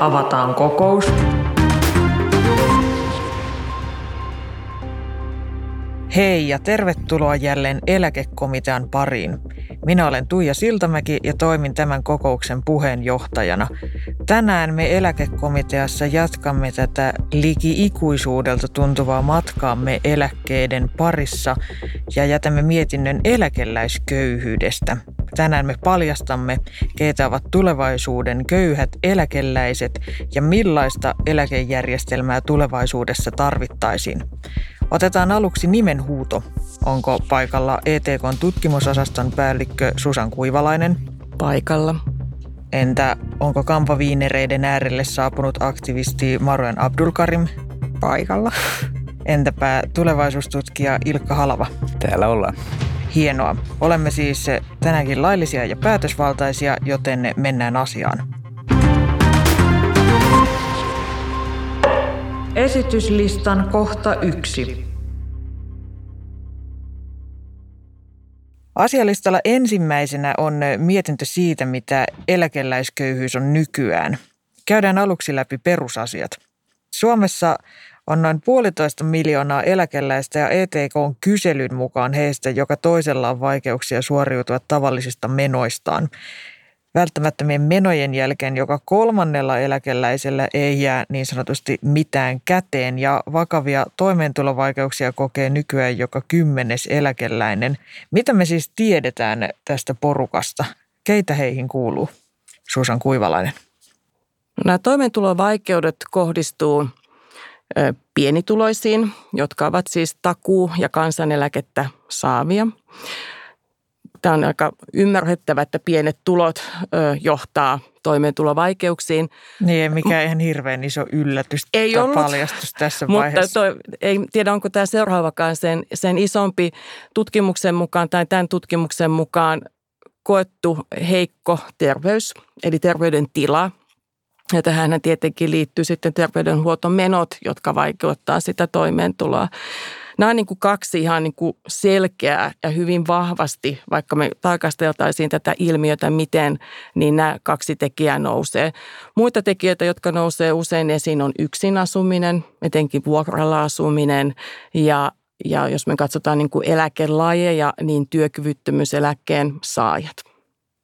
Avataan kokous. Hei ja tervetuloa jälleen eläkekomitean pariin. Minä olen Tuija Siltamäki ja toimin tämän kokouksen puheenjohtajana. Tänään me eläkekomiteassa jatkamme tätä liki-ikuisuudelta tuntuvaa matkaamme eläkkeiden parissa ja jätämme mietinnön eläkeläisköyhyydestä. Tänään me paljastamme, keitä ovat tulevaisuuden köyhät eläkeläiset ja millaista eläkejärjestelmää tulevaisuudessa tarvittaisiin. Otetaan aluksi nimenhuuto. Onko paikalla ETKn tutkimusosaston päällikkö Susan Kuivalainen? Paikalla. Entä onko kampaviinereiden äärelle saapunut aktivisti Maruen Abdulkarim? Paikalla. Entäpä tulevaisuustutkija Ilkka Halava? Täällä ollaan. Hienoa. Olemme siis tänäänkin laillisia ja päätösvaltaisia, joten mennään asiaan. Esityslistan kohta yksi. Asialistalla ensimmäisenä on mietintö siitä, mitä eläkeläisköyhyys on nykyään. Käydään aluksi läpi perusasiat. Suomessa on noin puolitoista miljoonaa eläkeläistä ja ETK on kyselyn mukaan heistä, joka toisella on vaikeuksia suoriutua tavallisista menoistaan. Välttämättömien menojen jälkeen joka kolmannella eläkeläisellä ei jää niin sanotusti mitään käteen ja vakavia toimeentulovaikeuksia kokee nykyään joka kymmenes eläkeläinen. Mitä me siis tiedetään tästä porukasta? Keitä heihin kuuluu? Susan Kuivalainen. Nämä toimeentulovaikeudet kohdistuu pienituloisiin, jotka ovat siis takuu- ja kansaneläkettä saavia. Tämä on aika ymmärrettävä, että pienet tulot ö, johtaa toimeentulovaikeuksiin. Niin, mikä ihan hirveän iso yllätys ei ollut, paljastus tässä mutta vaiheessa. Toi, ei tiedä, onko tämä seuraavakaan sen, sen isompi tutkimuksen mukaan tai tämän tutkimuksen mukaan koettu heikko terveys, eli terveydentila. Ja tähän tietenkin liittyy sitten terveydenhuoltomenot, jotka vaikeuttaa sitä toimeentuloa. Nämä on niin kuin kaksi ihan niin kuin selkeää ja hyvin vahvasti, vaikka me tarkasteltaisiin tätä ilmiötä miten, niin nämä kaksi tekijää nousee. Muita tekijöitä, jotka nousee usein esiin, on yksin asuminen, etenkin vuokralla asuminen ja ja jos me katsotaan niin kuin eläkelajeja, niin työkyvyttömyyseläkkeen saajat.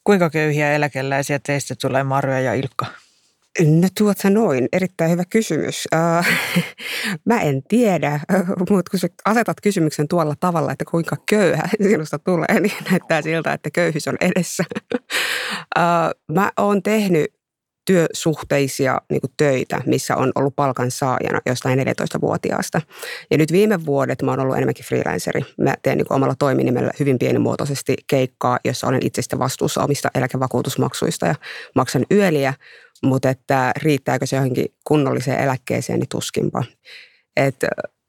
Kuinka köyhiä eläkeläisiä teistä tulee Marja ja Ilkka? No tuota noin, erittäin hyvä kysymys. Uh, mä en tiedä, mutta kun sä asetat kysymyksen tuolla tavalla, että kuinka köyhä sinusta tulee, niin näyttää siltä, että köyhyys on edessä. Uh, mä oon tehnyt työsuhteisia niin töitä, missä on ollut palkansaajana jostain 14-vuotiaasta. Ja nyt viime vuodet mä oon ollut enemmänkin freelanceri. Mä teen niin omalla toiminimellä hyvin pienimuotoisesti keikkaa, jossa olen itse vastuussa omista eläkevakuutusmaksuista ja maksan yöliä mutta että riittääkö se johonkin kunnolliseen eläkkeeseen, niin tuskinpa. Et,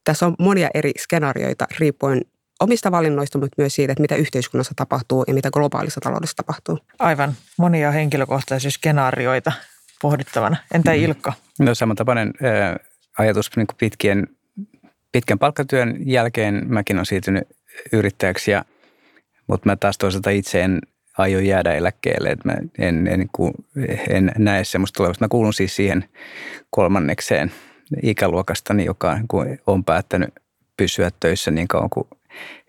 tässä on monia eri skenaarioita riippuen omista valinnoista, mutta myös siitä, että mitä yhteiskunnassa tapahtuu ja mitä globaalissa taloudessa tapahtuu. Aivan, monia henkilökohtaisia skenaarioita pohdittavana. Entä mm. Ilkka? No samantapainen äh, ajatus niin kuin pitkien, pitkän palkkatyön jälkeen mäkin olen siirtynyt yrittäjäksi, ja, mutta mä taas toisaalta itse en aio jäädä eläkkeelle. Että mä en, en, en näe semmoista tulevaisuutta. Mä kuulun siis siihen kolmannekseen ikäluokastani, joka on päättänyt pysyä töissä niin kauan kuin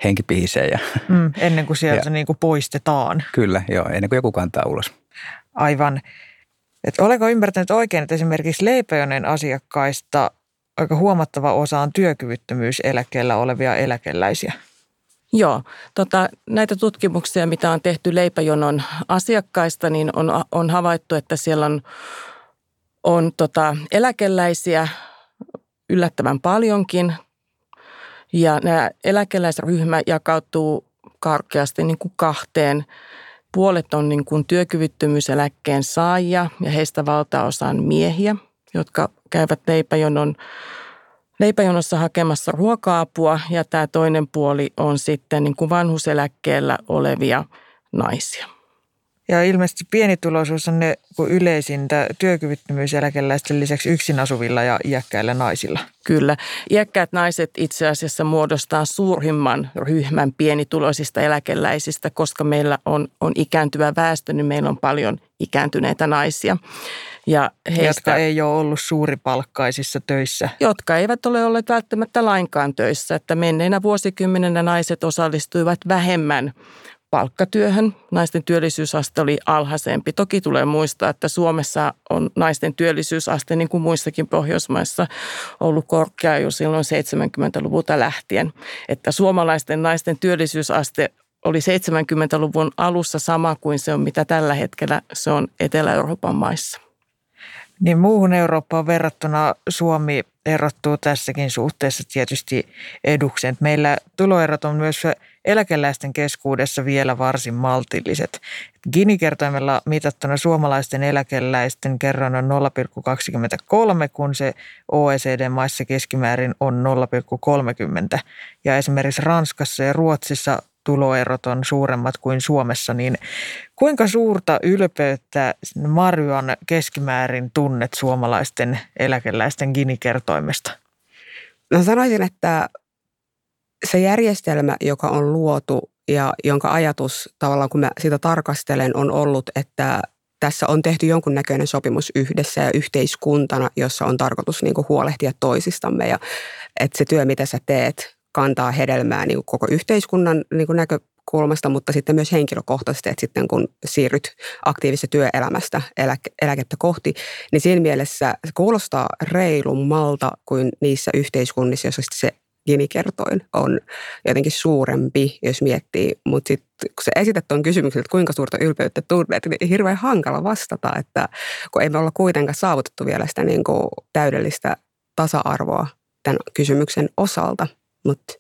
henki pihisee. Ja, mm, ennen kuin sieltä ja, niin kuin poistetaan. Kyllä, joo, ennen kuin joku kantaa ulos. Aivan. Et olenko ymmärtänyt oikein, että esimerkiksi leipäjonen asiakkaista aika huomattava osa on työkyvyttömyyseläkkeellä olevia eläkeläisiä? Joo, tota, näitä tutkimuksia, mitä on tehty leipäjonon asiakkaista, niin on, on havaittu, että siellä on, on tota, eläkeläisiä yllättävän paljonkin. Ja nämä eläkeläisryhmä jakautuu karkeasti niin kuin kahteen. Puolet on niin kuin työkyvyttömyyseläkkeen saajia ja heistä valtaosa on miehiä, jotka käyvät leipäjonon leipäjonossa hakemassa ruoka-apua ja tämä toinen puoli on sitten niin kuin vanhuseläkkeellä olevia naisia. Ja ilmeisesti pienituloisuus on ne yleisintä työkyvyttömyyseläkeläisten lisäksi yksin asuvilla ja iäkkäillä naisilla. Kyllä. Iäkkäät naiset itse asiassa muodostaa suurimman ryhmän pienituloisista eläkeläisistä, koska meillä on, on ikääntyvä väestö, niin meillä on paljon ikääntyneitä naisia. Ja heistä, jotka ei ole ollut suuripalkkaisissa töissä. Jotka eivät ole olleet välttämättä lainkaan töissä. Että menneinä vuosikymmenenä naiset osallistuivat vähemmän palkkatyöhön. Naisten työllisyysaste oli alhaisempi. Toki tulee muistaa, että Suomessa on naisten työllisyysaste niin kuin muissakin Pohjoismaissa ollut korkea jo silloin 70-luvulta lähtien. Että suomalaisten naisten työllisyysaste oli 70-luvun alussa sama kuin se on, mitä tällä hetkellä se on Etelä-Euroopan maissa. Niin muuhun Eurooppaan verrattuna Suomi erottuu tässäkin suhteessa tietysti eduksen. Meillä tuloerot on myös eläkeläisten keskuudessa vielä varsin maltilliset. Gini-kertoimella mitattuna suomalaisten eläkeläisten kerran on 0,23, kun se OECD-maissa keskimäärin on 0,30. Ja esimerkiksi Ranskassa ja Ruotsissa tuloerot on suuremmat kuin Suomessa, niin kuinka suurta ylpeyttä Marjuan keskimäärin tunnet suomalaisten eläkeläisten Gini-kertoimesta? No sanoisin, että se järjestelmä, joka on luotu ja jonka ajatus tavallaan, kun mä sitä tarkastelen, on ollut, että tässä on tehty jonkunnäköinen sopimus yhdessä ja yhteiskuntana, jossa on tarkoitus niin kuin huolehtia toisistamme. Ja että se työ, mitä sä teet, kantaa hedelmää niin kuin koko yhteiskunnan niin kuin näkökulmasta, mutta sitten myös henkilökohtaisesti, että sitten kun siirryt aktiivisesta työelämästä eläke, eläkettä kohti, niin siinä mielessä se kuulostaa reilummalta kuin niissä yhteiskunnissa, joissa se Gini-kertoin on jotenkin suurempi, jos miettii. Mutta sitten kun sä esität tuon kysymyksen, että kuinka suurta ylpeyttä tunnet, niin hirveän hankala vastata, että kun ei me olla kuitenkaan saavutettu vielä sitä niin kuin täydellistä tasa-arvoa tämän kysymyksen osalta. Mutta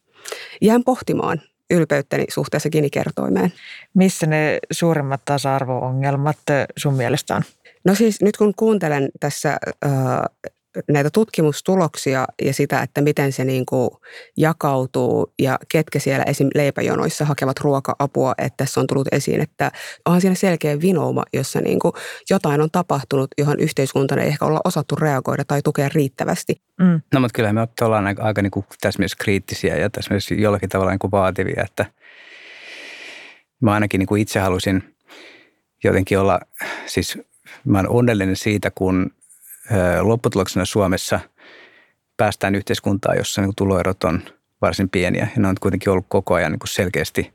jään pohtimaan ylpeyttäni suhteessa Gini-kertoimeen. Missä ne suurimmat tasa-arvo-ongelmat sun mielestä on? No siis nyt kun kuuntelen tässä äh, näitä tutkimustuloksia ja sitä, että miten se niin kuin jakautuu ja ketkä siellä esim. leipäjonoissa hakevat ruoka-apua, että tässä on tullut esiin, että onhan siinä selkeä vinouma, jossa niin kuin jotain on tapahtunut, johon yhteiskuntana ei ehkä olla osattu reagoida tai tukea riittävästi. Mm. No mutta kyllähän me ollaan aika, aika niin kuin tässä myös kriittisiä ja tässä myös jollakin tavalla niin kuin vaativia, että mä ainakin niin kuin itse halusin jotenkin olla, siis mä olen onnellinen siitä, kun lopputuloksena Suomessa päästään yhteiskuntaan, jossa niin tuloerot on varsin pieniä. Ja ne on kuitenkin ollut koko ajan niin selkeästi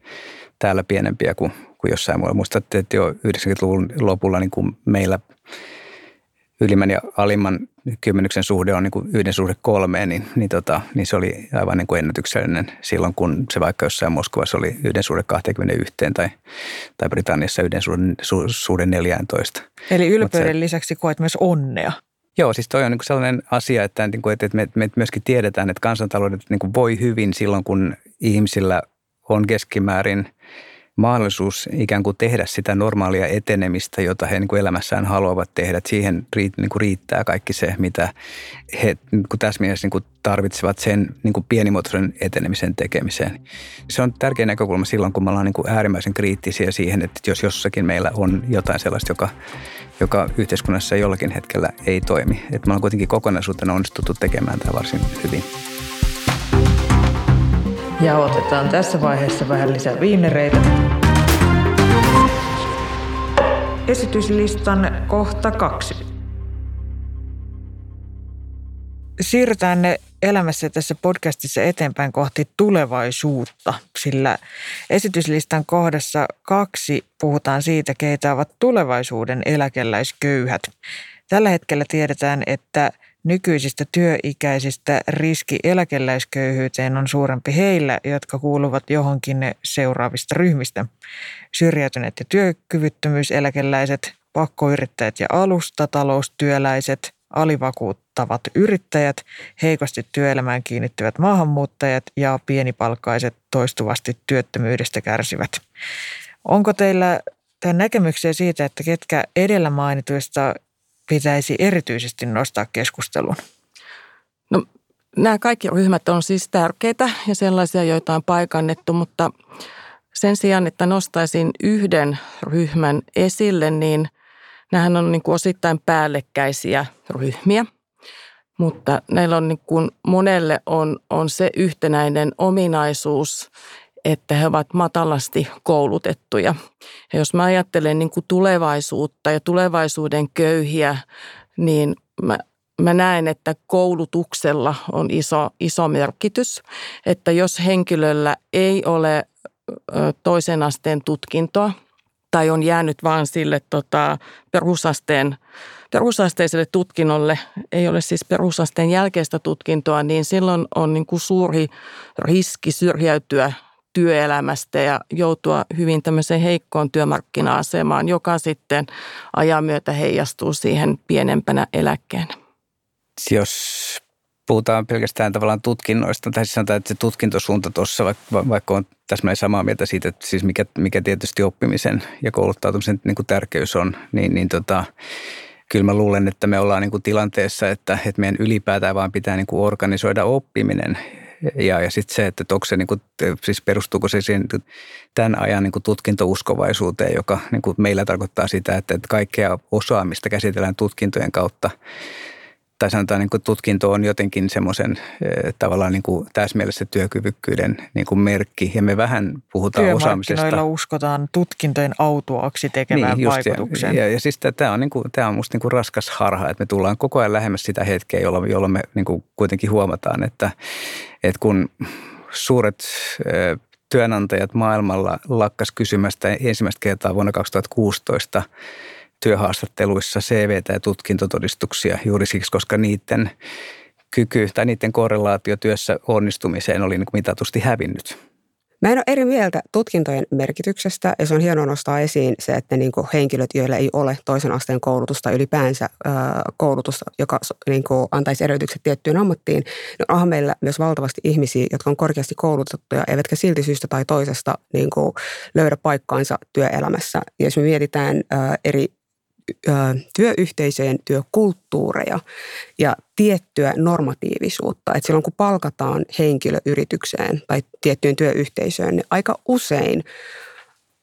täällä pienempiä kuin, kuin jossain muualla. Muistatte, että jo 90-luvun lopulla niin kuin meillä ylimmän ja alimman kymmenyksen suhde on niin kuin yhden suhde kolmeen, niin, niin, tota, niin se oli aivan niin kuin ennätyksellinen silloin, kun se vaikka jossain Moskovassa oli yhden suhde 21 tai, tai Britanniassa yhden suhde, su, suhde 14. Eli ylpeyden se, lisäksi koet myös onnea. Joo, siis toi on niin sellainen asia, että, niin kuin, että me, me myöskin tiedetään, että kansantaloudet niin kuin voi hyvin silloin, kun ihmisillä on keskimäärin mahdollisuus ikään kuin tehdä sitä normaalia etenemistä, jota he niin kuin elämässään haluavat tehdä. Että siihen riitt, niin kuin riittää kaikki se, mitä he niin kuin tässä mielessä niin kuin tarvitsevat sen niin kuin pienimuotoisen etenemisen tekemiseen. Se on tärkeä näkökulma silloin, kun me ollaan niin kuin äärimmäisen kriittisiä siihen, että jos jossakin meillä on jotain sellaista, joka joka yhteiskunnassa jollakin hetkellä ei toimi. Että me ollaan kuitenkin kokonaisuutena onnistuttu tekemään tämä varsin hyvin. Ja otetaan tässä vaiheessa vähän lisää viinereitä. Esityslistan kohta kaksi. Siirrytään elämässä tässä podcastissa eteenpäin kohti tulevaisuutta, sillä esityslistan kohdassa kaksi puhutaan siitä, keitä ovat tulevaisuuden eläkeläisköyhät. Tällä hetkellä tiedetään, että nykyisistä työikäisistä riski eläkeläisköyhyyteen on suurempi heillä, jotka kuuluvat johonkin seuraavista ryhmistä. Syrjäytyneet ja työkyvyttömyyseläkeläiset, pakkoyrittäjät ja alustataloustyöläiset, alivakuuttavat yrittäjät, heikosti työelämään kiinnittyvät maahanmuuttajat ja pienipalkkaiset toistuvasti työttömyydestä kärsivät. Onko teillä näkemyksiä siitä, että ketkä edellä mainituista pitäisi erityisesti nostaa keskusteluun? No, nämä kaikki ryhmät on siis tärkeitä ja sellaisia, joita on paikannettu, mutta Sen sijaan, että nostaisin yhden ryhmän esille, niin nämähän on niin kuin osittain päällekkäisiä ryhmiä, mutta näillä on niin kuin monelle on, on se yhtenäinen ominaisuus, että he ovat matalasti koulutettuja. Ja jos mä ajattelen niin kuin tulevaisuutta ja tulevaisuuden köyhiä, niin mä, mä näen, että koulutuksella on iso, iso merkitys. Että jos henkilöllä ei ole toisen asteen tutkintoa tai on jäänyt vaan sille tota, perusasteen, perusasteiselle tutkinnolle, ei ole siis perusasteen jälkeistä tutkintoa, niin silloin on niin kuin suuri riski syrjäytyä työelämästä ja joutua hyvin tämmöiseen heikkoon työmarkkina-asemaan, joka sitten ajan myötä heijastuu siihen pienempänä eläkkeenä. Jos puhutaan pelkästään tavallaan tutkinnoista, tai siis sanotaan, että se tutkintosuunta tuossa, vaikka, vaikka on täsmälleen samaa mieltä siitä, että siis mikä, mikä tietysti oppimisen ja kouluttautumisen niin kuin tärkeys on, niin, niin tota, kyllä mä luulen, että me ollaan niin kuin tilanteessa, että, että meidän ylipäätään vaan pitää niin kuin organisoida oppiminen ja, ja sitten se, että onko se, niin kuin, siis perustuuko se siihen tämän ajan niin kuin tutkintouskovaisuuteen, joka niin kuin meillä tarkoittaa sitä, että, että kaikkea osaamista käsitellään tutkintojen kautta – tai sanotaan niin kuin tutkinto on jotenkin semmoisen tavallaan niin kuin tässä mielessä työkyvykkyyden niin kuin merkki. Ja me vähän puhutaan osaamisesta. uskotaan tutkintojen autuaksi tekemään niin, vaikutuksen. Ja, ja, ja siis tämä on, niin kuin, tämä on musta niin kuin raskas harha, että me tullaan koko ajan lähemmäs sitä hetkeä, jolloin, jolloin me niin kuin kuitenkin huomataan, että, että kun suuret työnantajat maailmalla lakkas kysymästä ensimmäistä kertaa vuonna 2016 työhaastatteluissa CV- ja tutkintotodistuksia juuri siksi, koska niiden kyky tai niiden korrelaatio työssä onnistumiseen oli niin mitatusti hävinnyt. Mä en ole eri mieltä tutkintojen merkityksestä ja se on hienoa nostaa esiin se, että niin kuin henkilöt, joilla ei ole toisen asteen koulutusta ylipäänsä koulutusta, joka niin kuin antaisi edellytykset tiettyyn ammattiin, niin onhan meillä myös valtavasti ihmisiä, jotka on korkeasti koulutettuja, eivätkä silti syystä tai toisesta niin kuin löydä paikkaansa työelämässä. Ja jos me mietitään eri työyhteisöjen työkulttuureja ja tiettyä normatiivisuutta. Että silloin kun palkataan henkilö yritykseen tai tiettyyn työyhteisöön, niin aika usein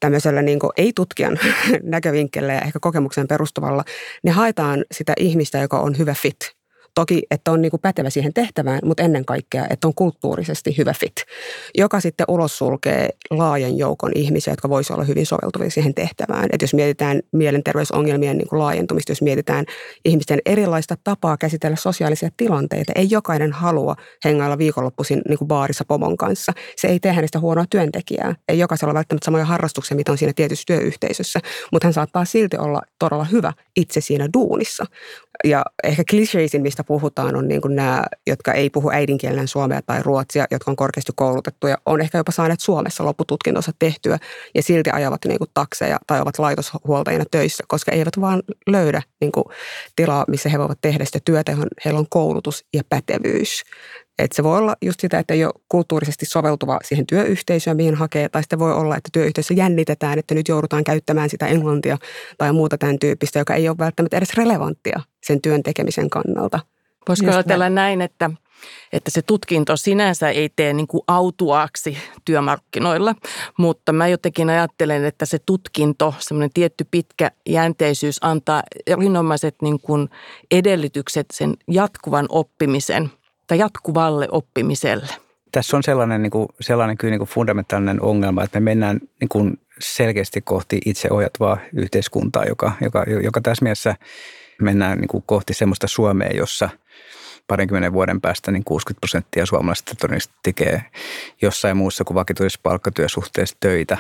tämmöisellä niin ei-tutkijan näkövinkkellä ja ehkä kokemuksen perustuvalla, niin haetaan sitä ihmistä, joka on hyvä fit Toki, että on niin kuin pätevä siihen tehtävään, mutta ennen kaikkea, että on kulttuurisesti hyvä fit, joka sitten ulos sulkee laajan joukon ihmisiä, jotka voisivat olla hyvin soveltuvia siihen tehtävään. Että jos mietitään mielenterveysongelmien niin kuin laajentumista, jos mietitään ihmisten erilaista tapaa käsitellä sosiaalisia tilanteita, ei jokainen halua hengailla viikonloppuisin niin kuin baarissa pomon kanssa. Se ei tee hänestä huonoa työntekijää. Ei jokaisella välttämättä samoja harrastuksia, mitä on siinä tietyssä työyhteisössä, mutta hän saattaa silti olla todella hyvä itse siinä duunissa. Ja ehkä kliseisin, mistä puhutaan, on niin kuin nämä, jotka ei puhu äidinkielen suomea tai ruotsia, jotka on korkeasti koulutettuja, on ehkä jopa saaneet Suomessa loppututkintonsa tehtyä ja silti ajavat niin kuin takseja tai ovat laitoshuoltajina töissä, koska eivät vaan löydä niin kuin tilaa, missä he voivat tehdä sitä työtä, johon heillä on koulutus ja pätevyys. Että se voi olla just sitä, että ei ole kulttuurisesti soveltuva siihen työyhteisöön, mihin hakee, tai sitten voi olla, että työyhteisö jännitetään, että nyt joudutaan käyttämään sitä englantia tai muuta tämän tyyppistä, joka ei ole välttämättä edes relevanttia sen työn tekemisen kannalta. Voisiko ajatella näin, että, että se tutkinto sinänsä ei tee niin kuin autuaaksi työmarkkinoilla, mutta mä jotenkin ajattelen, että se tutkinto, semmoinen tietty pitkä jänteisyys antaa erinomaiset niin kuin edellytykset sen jatkuvan oppimisen tai jatkuvalle oppimiselle. Tässä on sellainen, niin kuin, sellainen kyllä niin kuin fundamentaalinen ongelma, että me mennään niin kuin selkeästi kohti itse ohjattavaa yhteiskuntaa, joka, joka, joka tässä mielessä mennään niin kuin kohti sellaista Suomea, jossa parinkymmenen vuoden päästä niin 60 prosenttia suomalaisista todennäköisesti tekee jossain muussa kuin vakituisessa palkkatyösuhteessa töitä.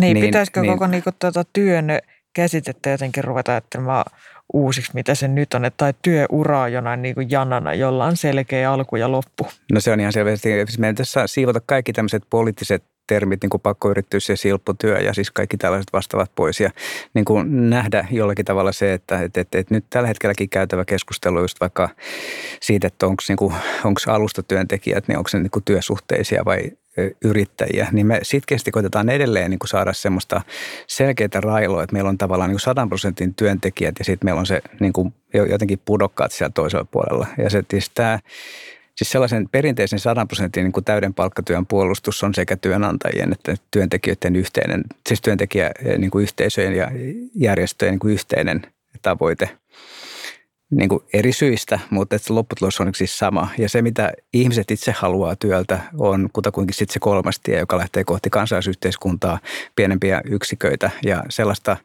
Niin, niin pitäisikö niin, koko niin kuin, tuota, työn käsitettä jotenkin ruveta ajattelemaan uusiksi, mitä se nyt on, tai työuraa jonain niin kuin janana, jolla on selkeä alku ja loppu. No se on ihan selvästi, siis meidän tässä siivota kaikki tämmöiset poliittiset termit, niin kuin pakkoyritys ja silpputyö ja siis kaikki tällaiset vastaavat pois ja niin kuin nähdä jollakin tavalla se, että, että, että, että nyt tällä hetkelläkin käytävä keskustelu just vaikka siitä, että onko niin alustatyöntekijät, niin onko ne niin kuin työsuhteisia vai yrittäjiä, niin me sitkeästi koitetaan edelleen niin kuin saada semmoista selkeää railoa, että meillä on tavallaan niin 100 prosentin työntekijät ja sitten meillä on se niin kuin jotenkin pudokkaat siellä toisella puolella. Ja se, siis tämä, Siis sellaisen perinteisen 100 prosentin niin kuin täyden palkkatyön puolustus on sekä työnantajien että työntekijöiden yhteinen, siis työntekijäyhteisöjen ja järjestöjen niin kuin yhteinen tavoite niin kuin eri syistä, mutta että lopputulos on siis sama. Ja se, mitä ihmiset itse haluaa työltä, on kutakuinkin sitten se kolmas tie, joka lähtee kohti kansalaisyhteiskuntaa, pienempiä yksiköitä ja sellaista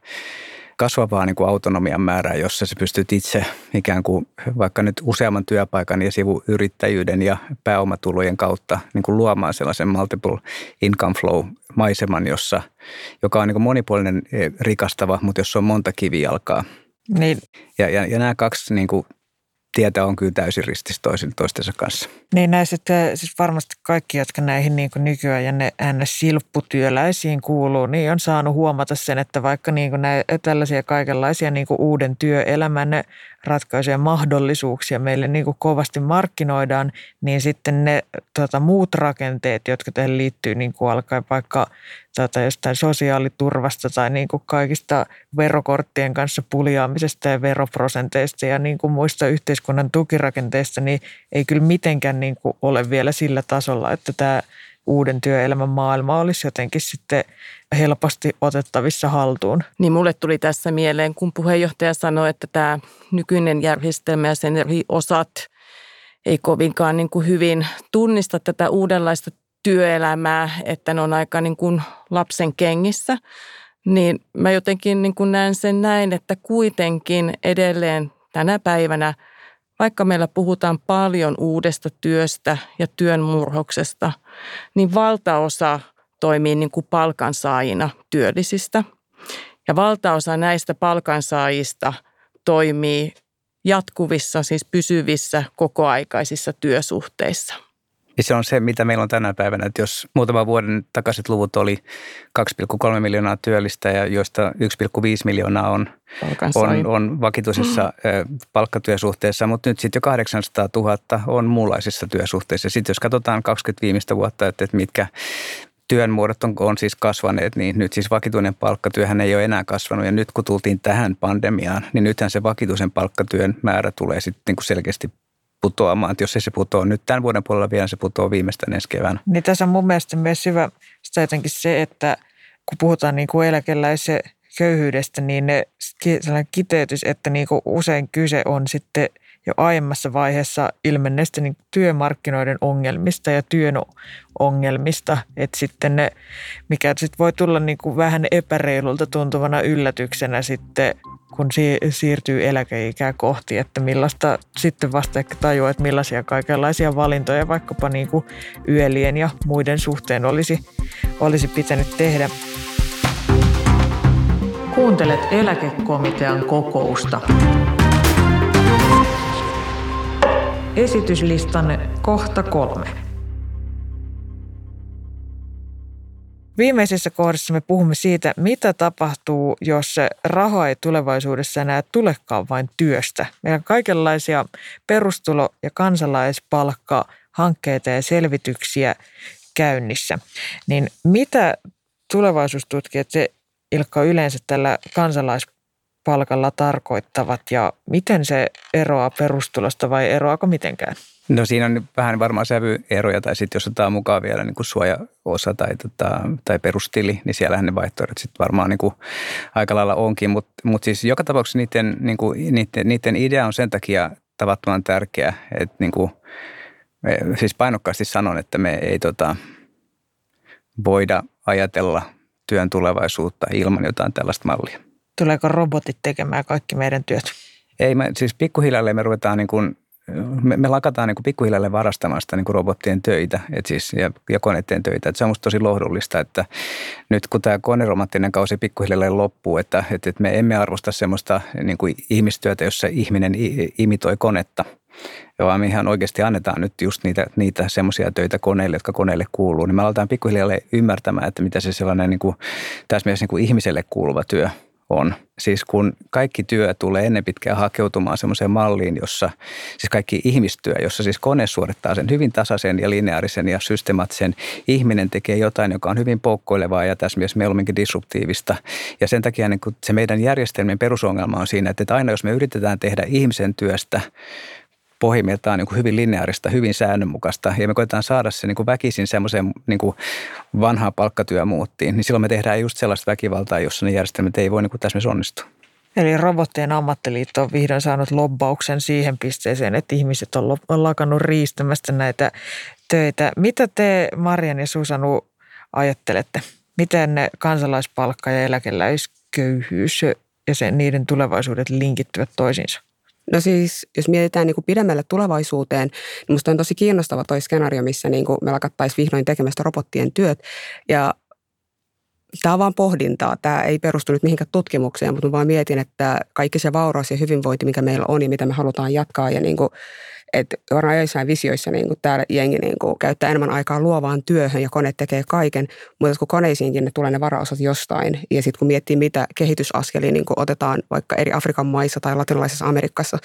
kasvavaa niin kuin autonomian määrää, jossa sä pystyt itse ikään kuin vaikka nyt useamman työpaikan ja sivuyrittäjyyden ja pääomatulojen kautta niin kuin luomaan sellaisen multiple income flow maiseman, jossa, joka on niin kuin monipuolinen, eh, rikastava, mutta jos on monta kivijalkaa. Niin. Ja, ja, ja nämä kaksi niin kuin, tietä on kyllä täysin ristis toisin toistensa kanssa. Niin näissä, että siis varmasti kaikki, jotka näihin niin kuin nykyään ja ne silpputyöläisiin kuuluu, niin on saanut huomata sen, että vaikka niin kuin näin, tällaisia kaikenlaisia niin kuin uuden työelämän ratkaisuja mahdollisuuksia meille niin kuin kovasti markkinoidaan, niin sitten ne tota, muut rakenteet, jotka tähän liittyy, niin kuin alkaa vaikka tota, jostain sosiaaliturvasta tai niin kuin kaikista verokorttien kanssa puljaamisesta ja veroprosenteista ja niin kuin muista yhteiskunnan tukirakenteista, niin ei kyllä mitenkään niin kuin ole vielä sillä tasolla, että tämä uuden työelämän maailma olisi jotenkin sitten helposti otettavissa haltuun. Niin mulle tuli tässä mieleen, kun puheenjohtaja sanoi, että tämä nykyinen järjestelmä ja sen eri osat ei kovinkaan niin kuin hyvin tunnista tätä uudenlaista työelämää, että ne on aika niin kuin lapsen kengissä. Niin mä jotenkin niin kuin näen sen näin, että kuitenkin edelleen tänä päivänä, vaikka meillä puhutaan paljon uudesta työstä ja työn murhoksesta, niin valtaosa – toimii niin kuin palkansaajina työllisistä. Ja valtaosa näistä palkansaajista toimii jatkuvissa, siis pysyvissä, kokoaikaisissa työsuhteissa. Ja se on se, mitä meillä on tänä päivänä, että jos muutama vuoden takaiset luvut oli 2,3 miljoonaa työllistä ja joista 1,5 miljoonaa on, on, on vakituisessa mm. palkkatyösuhteessa, mutta nyt sitten jo 800 000 on muunlaisissa työsuhteissa. Sitten jos katsotaan 20 viimeistä vuotta, että, että mitkä, työn muodot on, on siis kasvaneet, niin nyt siis vakituinen palkkatyöhän ei ole enää kasvanut. Ja nyt kun tultiin tähän pandemiaan, niin nythän se vakituisen palkkatyön määrä tulee sitten niin kuin selkeästi putoamaan. Että jos ei se putoa nyt tämän vuoden puolella vielä, se putoaa viimeistään ensi keväänä. Niin tässä on mun mielestä myös hyvä sitä jotenkin se, että kun puhutaan niin kuin eläkeläisen köyhyydestä, niin ne, sellainen kiteytys, että niin kuin usein kyse on sitten – jo aiemmassa vaiheessa ilmenneistä niin työmarkkinoiden ongelmista ja työn ongelmista. Että sitten ne, mikä sitten voi tulla niin kuin vähän epäreilulta tuntuvana yllätyksenä sitten, kun siirtyy eläkeikää kohti, että millaista sitten vasta ehkä tajuaa, että millaisia kaikenlaisia valintoja vaikkapa niin kuin yölien ja muiden suhteen olisi, olisi pitänyt tehdä. Kuuntelet eläkekomitean kokousta. Esityslistan kohta kolme. Viimeisessä kohdassa me puhumme siitä, mitä tapahtuu, jos raha ei tulevaisuudessa enää tulekaan vain työstä. Meillä on kaikenlaisia perustulo- ja kansalaispalkka-hankkeita ja selvityksiä käynnissä. Niin mitä tulevaisuustutkijat se Ilkka yleensä tällä kansalais palkalla tarkoittavat ja miten se eroaa perustulosta vai eroako mitenkään? No siinä on vähän varmaan sävyeroja tai sitten jos otetaan mukaan vielä niin kuin suojaosa tai, tota, tai perustili, niin siellähän ne vaihtoehdot sitten varmaan niin kuin aika lailla onkin. Mutta mut siis joka tapauksessa niiden, niin kuin, niiden, niiden idea on sen takia tavattoman tärkeä, että niin kuin, siis painokkaasti sanon, että me ei tota, voida ajatella työn tulevaisuutta ilman jotain tällaista mallia. Tuleeko robotit tekemään kaikki meidän työt? Ei, me, siis pikkuhiljalleen me ruvetaan niin kuin, me, me lakataan niin pikkuhiljalleen varastamasta niin kuin robottien töitä et siis, ja, ja koneiden töitä. Et se on musta tosi lohdullista, että nyt kun tämä koneromanttinen kausi pikkuhiljalleen loppuu, että, että, että me emme arvosta semmoista niin kuin ihmistyötä, jossa ihminen imitoi konetta – vaan me ihan oikeasti annetaan nyt just niitä, niitä semmoisia töitä koneille, jotka koneille kuuluu, niin me aletaan pikkuhiljaa ymmärtämään, että mitä se sellainen niin kuin, tässä mielessä niin kuin ihmiselle kuuluva työ on. Siis kun kaikki työ tulee ennen pitkään hakeutumaan semmoiseen malliin, jossa siis kaikki ihmistyö, jossa siis kone suorittaa sen hyvin tasaisen ja lineaarisen ja systemaattisen. Ihminen tekee jotain, joka on hyvin poukkoilevaa ja tässä myös mieluumminkin disruptiivista. Ja sen takia niin se meidän järjestelmien perusongelma on siinä, että aina jos me yritetään tehdä ihmisen työstä pohjimmiltaan niin kuin hyvin lineaarista, hyvin säännönmukaista ja me koetaan saada se niin kuin väkisin semmoiseen niin kuin vanhaa palkkatyömuuttiin, niin silloin me tehdään just sellaista väkivaltaa, jossa ne järjestelmät ei voi niin kuin täsmälleen onnistua. Eli robottien ammattiliitto on vihdoin saanut lobbauksen siihen pisteeseen, että ihmiset on lakannut riistämästä näitä töitä. Mitä te Marian ja Susanu ajattelette? Miten ne kansalaispalkka ja eläkeläisköyhyys ja sen, niiden tulevaisuudet linkittyvät toisiinsa? No siis, jos mietitään niin kuin pidemmälle tulevaisuuteen, niin minusta on tosi kiinnostava toi skenaario, missä niin kuin me lakattaisiin vihdoin tekemästä robottien työt. Ja tämä on vaan pohdintaa. Tämä ei perustu nyt mihinkään tutkimukseen, mutta mä vaan mietin, että kaikki se vauraus ja hyvinvointi, mikä meillä on ja mitä me halutaan jatkaa ja niin kuin että varmaan joissain visioissa niin kuin täällä jengi niin kuin käyttää enemmän aikaa luovaan työhön ja kone tekee kaiken, mutta kun koneisiinkin ne tulee ne varaosat jostain ja sitten kun miettii mitä kehitysaskelia niin kuin otetaan vaikka eri Afrikan maissa tai latinalaisessa Amerikassa,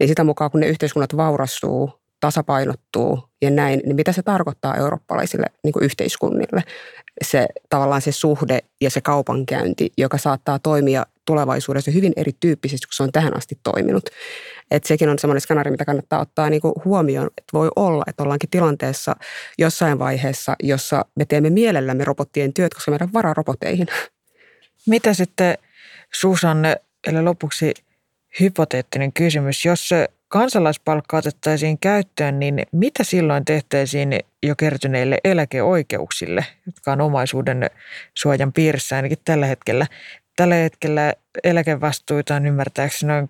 niin sitä mukaan kun ne yhteiskunnat vaurastuu, tasapainottuu ja näin, niin mitä se tarkoittaa eurooppalaisille niin kuin yhteiskunnille? Se tavallaan se suhde ja se kaupankäynti, joka saattaa toimia tulevaisuudessa hyvin erityyppisesti kuin se on tähän asti toiminut. Et sekin on semmoinen skenaario, mitä kannattaa ottaa niin kuin huomioon, että voi olla, että ollaankin tilanteessa jossain vaiheessa, jossa me teemme mielellämme robottien työt, koska meidän varaa roboteihin. Mitä sitten Susanne, eli lopuksi hypoteettinen kysymys, jos kansalaispalkka otettaisiin käyttöön, niin mitä silloin tehtäisiin jo kertyneille eläkeoikeuksille, jotka on omaisuuden suojan piirissä ainakin tällä hetkellä? Tällä hetkellä eläkevastuita on ymmärtääkseni noin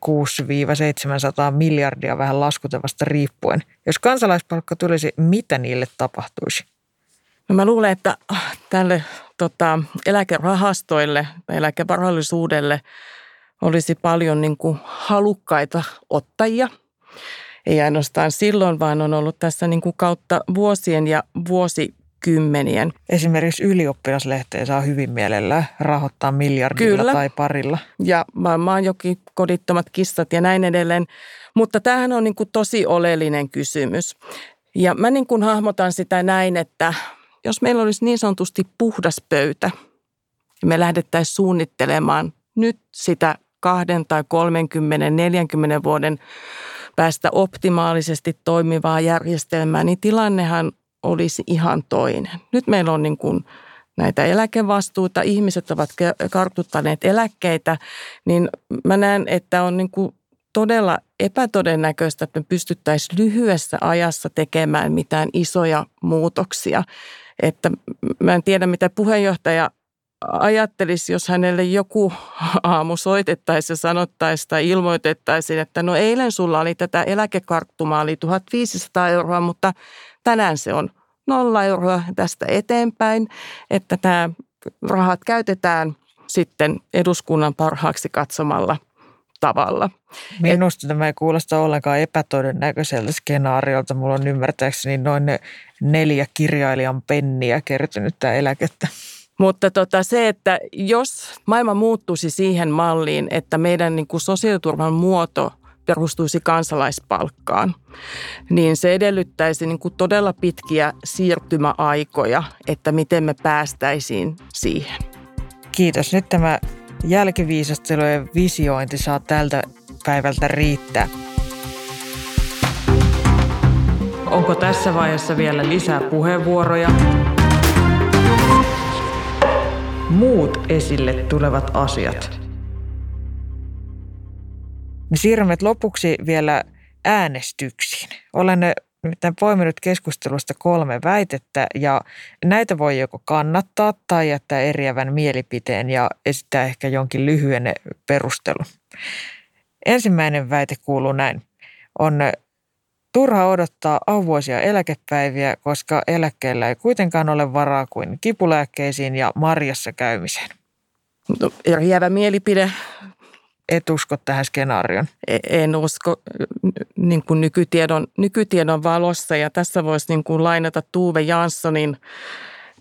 6-700 miljardia vähän laskutavasta riippuen. Jos kansalaispalkka tulisi, mitä niille tapahtuisi? No mä luulen, että tälle tota, eläkerahastoille, eläkevarallisuudelle olisi paljon niin kuin halukkaita ottajia. Ei ainoastaan silloin, vaan on ollut tässä niin kuin kautta vuosien ja vuosi kymmenien. Esimerkiksi ylioppilaslehteen saa hyvin mielellään rahoittaa miljardilla Kyllä. tai parilla. Ja maailmaan jokin kodittomat kissat ja näin edelleen. Mutta tämähän on niin kuin tosi oleellinen kysymys. Ja mä niin kuin hahmotan sitä näin, että jos meillä olisi niin sanotusti puhdas pöytä, ja me lähdettäisiin suunnittelemaan nyt sitä kahden tai 30, 40 vuoden päästä optimaalisesti toimivaa järjestelmää, niin tilannehan olisi ihan toinen. Nyt meillä on niin kuin näitä eläkevastuuta, ihmiset ovat kartuttaneet eläkkeitä, niin mä näen, että on niin kuin todella epätodennäköistä, että me pystyttäisiin lyhyessä ajassa tekemään mitään isoja muutoksia. Että mä en tiedä, mitä puheenjohtaja ajattelisi, jos hänelle joku aamu soitettaisiin ja sanottaisiin tai ilmoitettaisiin, että no eilen sulla oli tätä eläkekarttumaa, oli 1500 euroa, mutta tänään se on nolla euroa tästä eteenpäin, että tämä rahat käytetään sitten eduskunnan parhaaksi katsomalla tavalla. Minusta tämä ei kuulosta ollenkaan epätodennäköiseltä skenaariolta. Mulla on ymmärtääkseni noin neljä kirjailijan penniä kertynyttä eläkettä. Mutta tota se, että jos maailma muuttuisi siihen malliin, että meidän niin kuin sosiaaliturvan muoto – perustuisi kansalaispalkkaan, niin se edellyttäisi niin kuin todella pitkiä siirtymäaikoja, että miten me päästäisiin siihen. Kiitos. Nyt tämä jälkiviisastelu ja visiointi saa tältä päivältä riittää. Onko tässä vaiheessa vielä lisää puheenvuoroja? Muut esille tulevat asiat. Me siirrymme lopuksi vielä äänestyksiin. Olen nyt poiminut keskustelusta kolme väitettä ja näitä voi joko kannattaa tai jättää eriävän mielipiteen ja esittää ehkä jonkin lyhyen perustelun. Ensimmäinen väite kuuluu näin. On turha odottaa auvuosia eläkepäiviä, koska eläkkeellä ei kuitenkaan ole varaa kuin kipulääkkeisiin ja marjassa käymiseen. No, eriävä mielipide et usko tähän skenaarioon? E, en usko niin kuin nykytiedon, nykytiedon valossa ja tässä voisi niin kuin lainata Tuve Janssonin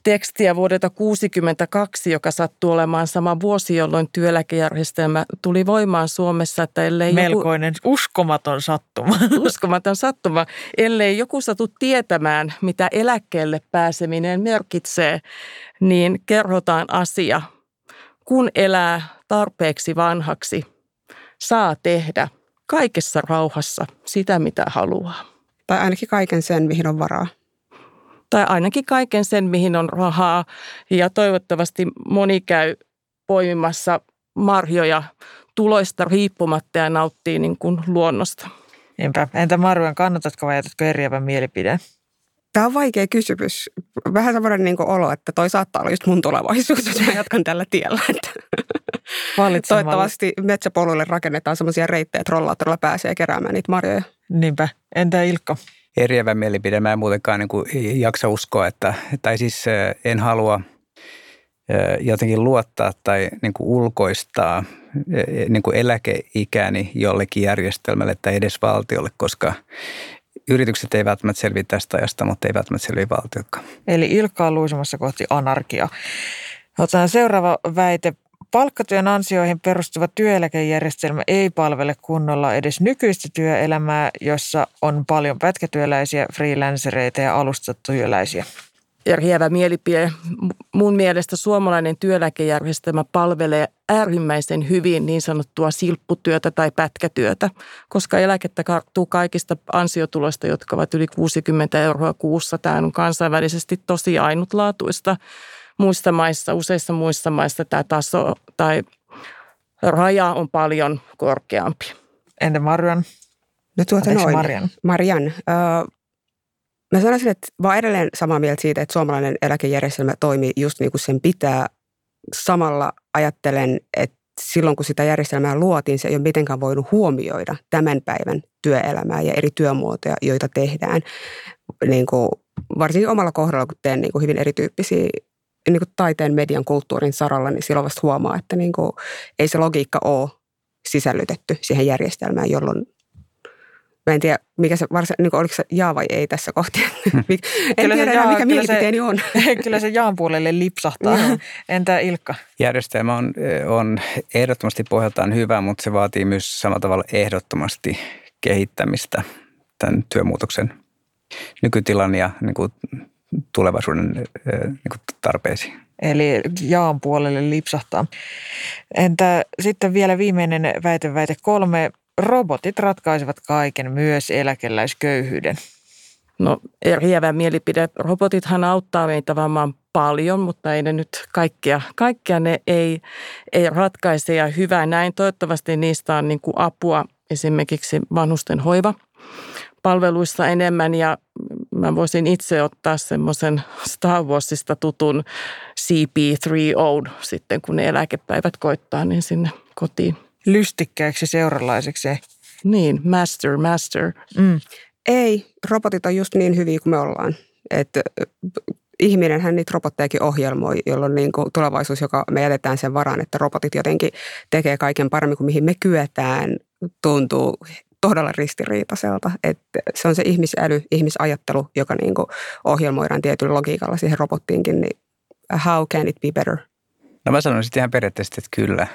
tekstiä vuodelta 1962, joka sattuu olemaan sama vuosi, jolloin työeläkejärjestelmä tuli voimaan Suomessa. Että ellei Melkoinen joku, uskomaton sattuma. Uskomaton sattuma. Ellei joku satu tietämään, mitä eläkkeelle pääseminen merkitsee, niin kerrotaan asia. Kun elää tarpeeksi vanhaksi – saa tehdä kaikessa rauhassa sitä, mitä haluaa. Tai ainakin kaiken sen, mihin on varaa. Tai ainakin kaiken sen, mihin on rahaa. Ja toivottavasti moni käy poimimassa marjoja tuloista riippumatta ja nauttii niin kuin luonnosta. Niinpä. Entä Marjan, kannatatko vai jätätkö eriävän mielipide? Tämä on vaikea kysymys. Vähän semmoinen niin olo, että toi saattaa olla just mun tulevaisuus, jos mä jatkan tällä tiellä. Toivottavasti metsäpoluille rakennetaan semmoisia reittejä, että rollaattorilla pääsee keräämään niitä marjoja. Niinpä. Entä Ilkka? Eriävä mielipide. Mä en muutenkaan niin kuin jaksa uskoa, että, tai siis en halua jotenkin luottaa tai niin kuin ulkoistaa niin kuin eläkeikäni jollekin järjestelmälle tai edes valtiolle, koska yritykset ei välttämättä selviä tästä ajasta, mutta ei välttämättä selviä valtiokaan. Eli Ilkka on luisumassa kohti anarkia. Otetaan seuraava väite. Palkkatyön ansioihin perustuva työeläkejärjestelmä ei palvele kunnolla edes nykyistä työelämää, jossa on paljon pätkätyöläisiä, freelancereita ja alustatyöläisiä eriävä mielipide. Mun mielestä suomalainen työeläkejärjestelmä palvelee äärimmäisen hyvin niin sanottua silpputyötä tai pätkätyötä, koska eläkettä karttuu kaikista ansiotuloista, jotka ovat yli 60 euroa kuussa. Tämä on kansainvälisesti tosi ainutlaatuista. Muissa maissa, useissa muissa maissa tämä taso tai raja on paljon korkeampi. Entä Marian? No tuota noin. Marian. Marian. Mä sanoisin, että mä edelleen samaa mieltä siitä, että suomalainen eläkejärjestelmä toimii just niin kuin sen pitää. Samalla ajattelen, että silloin kun sitä järjestelmää luotiin, se ei ole mitenkään voinut huomioida tämän päivän työelämää ja eri työmuotoja, joita tehdään. Niin kuin, varsinkin omalla kohdalla, kun teen niin kuin hyvin erityyppisiä niin kuin taiteen, median, kulttuurin saralla, niin silloin vasta huomaa, että niin kuin, ei se logiikka ole sisällytetty siihen järjestelmään, jolloin Mä en tiedä, mikä se varsin, niin oliko se jaa vai ei tässä kohti. Hmm. en kyllä tiedä jaa, mikä mielipiteeni on. kyllä se jaan puolelle lipsahtaa. Entä Ilkka? Järjestelmä on, on ehdottomasti pohjaltaan hyvä, mutta se vaatii myös samalla tavalla ehdottomasti kehittämistä tämän työmuutoksen nykytilan ja niin kuin tulevaisuuden niin tarpeisiin. Eli jaan puolelle lipsahtaa. Entä sitten vielä viimeinen väite, väite kolme robotit ratkaisevat kaiken, myös eläkeläisköyhyyden? No eriävä mielipide. Robotithan auttaa meitä varmaan paljon, mutta ei ne nyt kaikkia, kaikkia ne ei, ei ratkaise ja hyvä näin. Toivottavasti niistä on niin kuin apua esimerkiksi vanhusten hoiva palveluissa enemmän ja mä voisin itse ottaa semmoisen Star Warsista tutun CP3O sitten, kun ne eläkepäivät koittaa, niin sinne kotiin lystikkääksi seuralaiseksi. Niin, master, master. Mm. Ei, robotit on just niin hyviä kuin me ollaan. Että ihminenhän niitä robottejakin ohjelmoi, jolloin niin kuin tulevaisuus, joka me jätetään sen varaan, että robotit jotenkin tekee kaiken paremmin kuin mihin me kyetään, tuntuu todella ristiriitaiselta. Että se on se ihmisäly, ihmisajattelu, joka niin kuin ohjelmoidaan tietyllä logiikalla siihen robottiinkin, niin how can it be better? No mä sanoisin ihan periaatteessa, että kyllä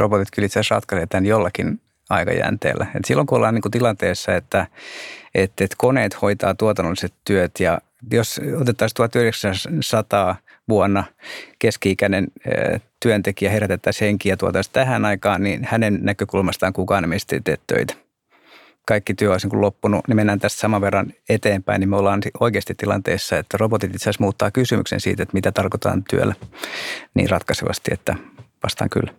robotit kyllä itse asiassa ratkaisevat tämän jollakin aikajänteellä. Et silloin kun ollaan niin kuin tilanteessa, että, että, että koneet hoitaa tuotannolliset työt ja jos otettaisiin 1900 vuonna keski-ikäinen työntekijä herätettäisiin henkiä ja tuotaisiin tähän aikaan, niin hänen näkökulmastaan kukaan meistä ei tee töitä. Kaikki työ olisi niin loppunut, niin mennään tästä saman verran eteenpäin, niin me ollaan oikeasti tilanteessa, että robotit itse asiassa muuttaa kysymyksen siitä, että mitä tarkoitetaan työllä niin ratkaisevasti, että vastaan kyllä.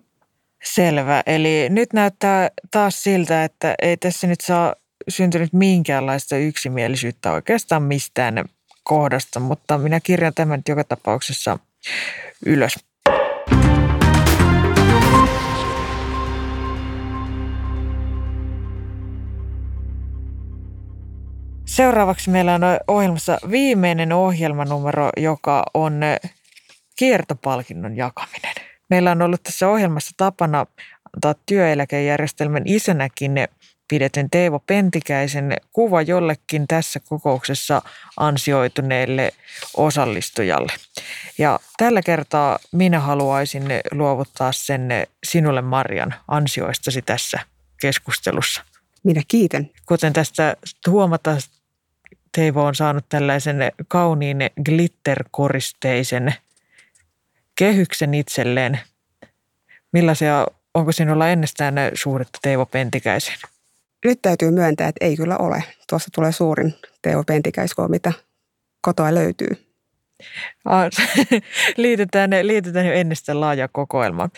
Selvä. Eli nyt näyttää taas siltä, että ei tässä nyt saa syntynyt minkäänlaista yksimielisyyttä oikeastaan mistään kohdasta, mutta minä kirjan tämän joka tapauksessa ylös. Seuraavaksi meillä on ohjelmassa viimeinen ohjelmanumero, joka on kiertopalkinnon jakaminen. Meillä on ollut tässä ohjelmassa tapana antaa työeläkejärjestelmän isänäkin pidetyn Teivo Pentikäisen kuva jollekin tässä kokouksessa ansioituneelle osallistujalle. Ja tällä kertaa minä haluaisin luovuttaa sen sinulle Marian ansioistasi tässä keskustelussa. Minä kiitän. Kuten tästä huomata, Teivo on saanut tällaisen kauniin glitterkoristeisen kehyksen itselleen. Millaisia onko sinulla ennestään suhdetta Teivo Pentikäiseen? Nyt täytyy myöntää, että ei kyllä ole. Tuossa tulee suurin Teivo Pentikäisko, mitä kotoa löytyy. liitetään, liitetään jo ennestään laaja kokoelma.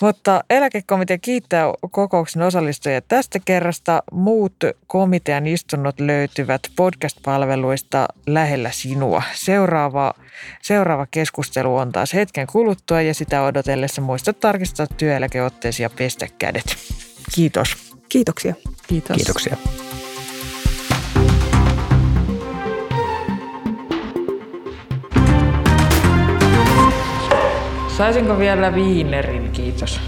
Mutta eläkekomitea kiittää kokouksen osallistujia tästä kerrasta. Muut komitean istunnot löytyvät podcast-palveluista lähellä sinua. Seuraava, seuraava keskustelu on taas hetken kuluttua ja sitä odotellessa muista tarkistaa työeläkeotteesi ja pestä kädet. Kiitos. Kiitoksia. Kiitos. Kiitoksia. Saisinko vielä viinerin, kiitos.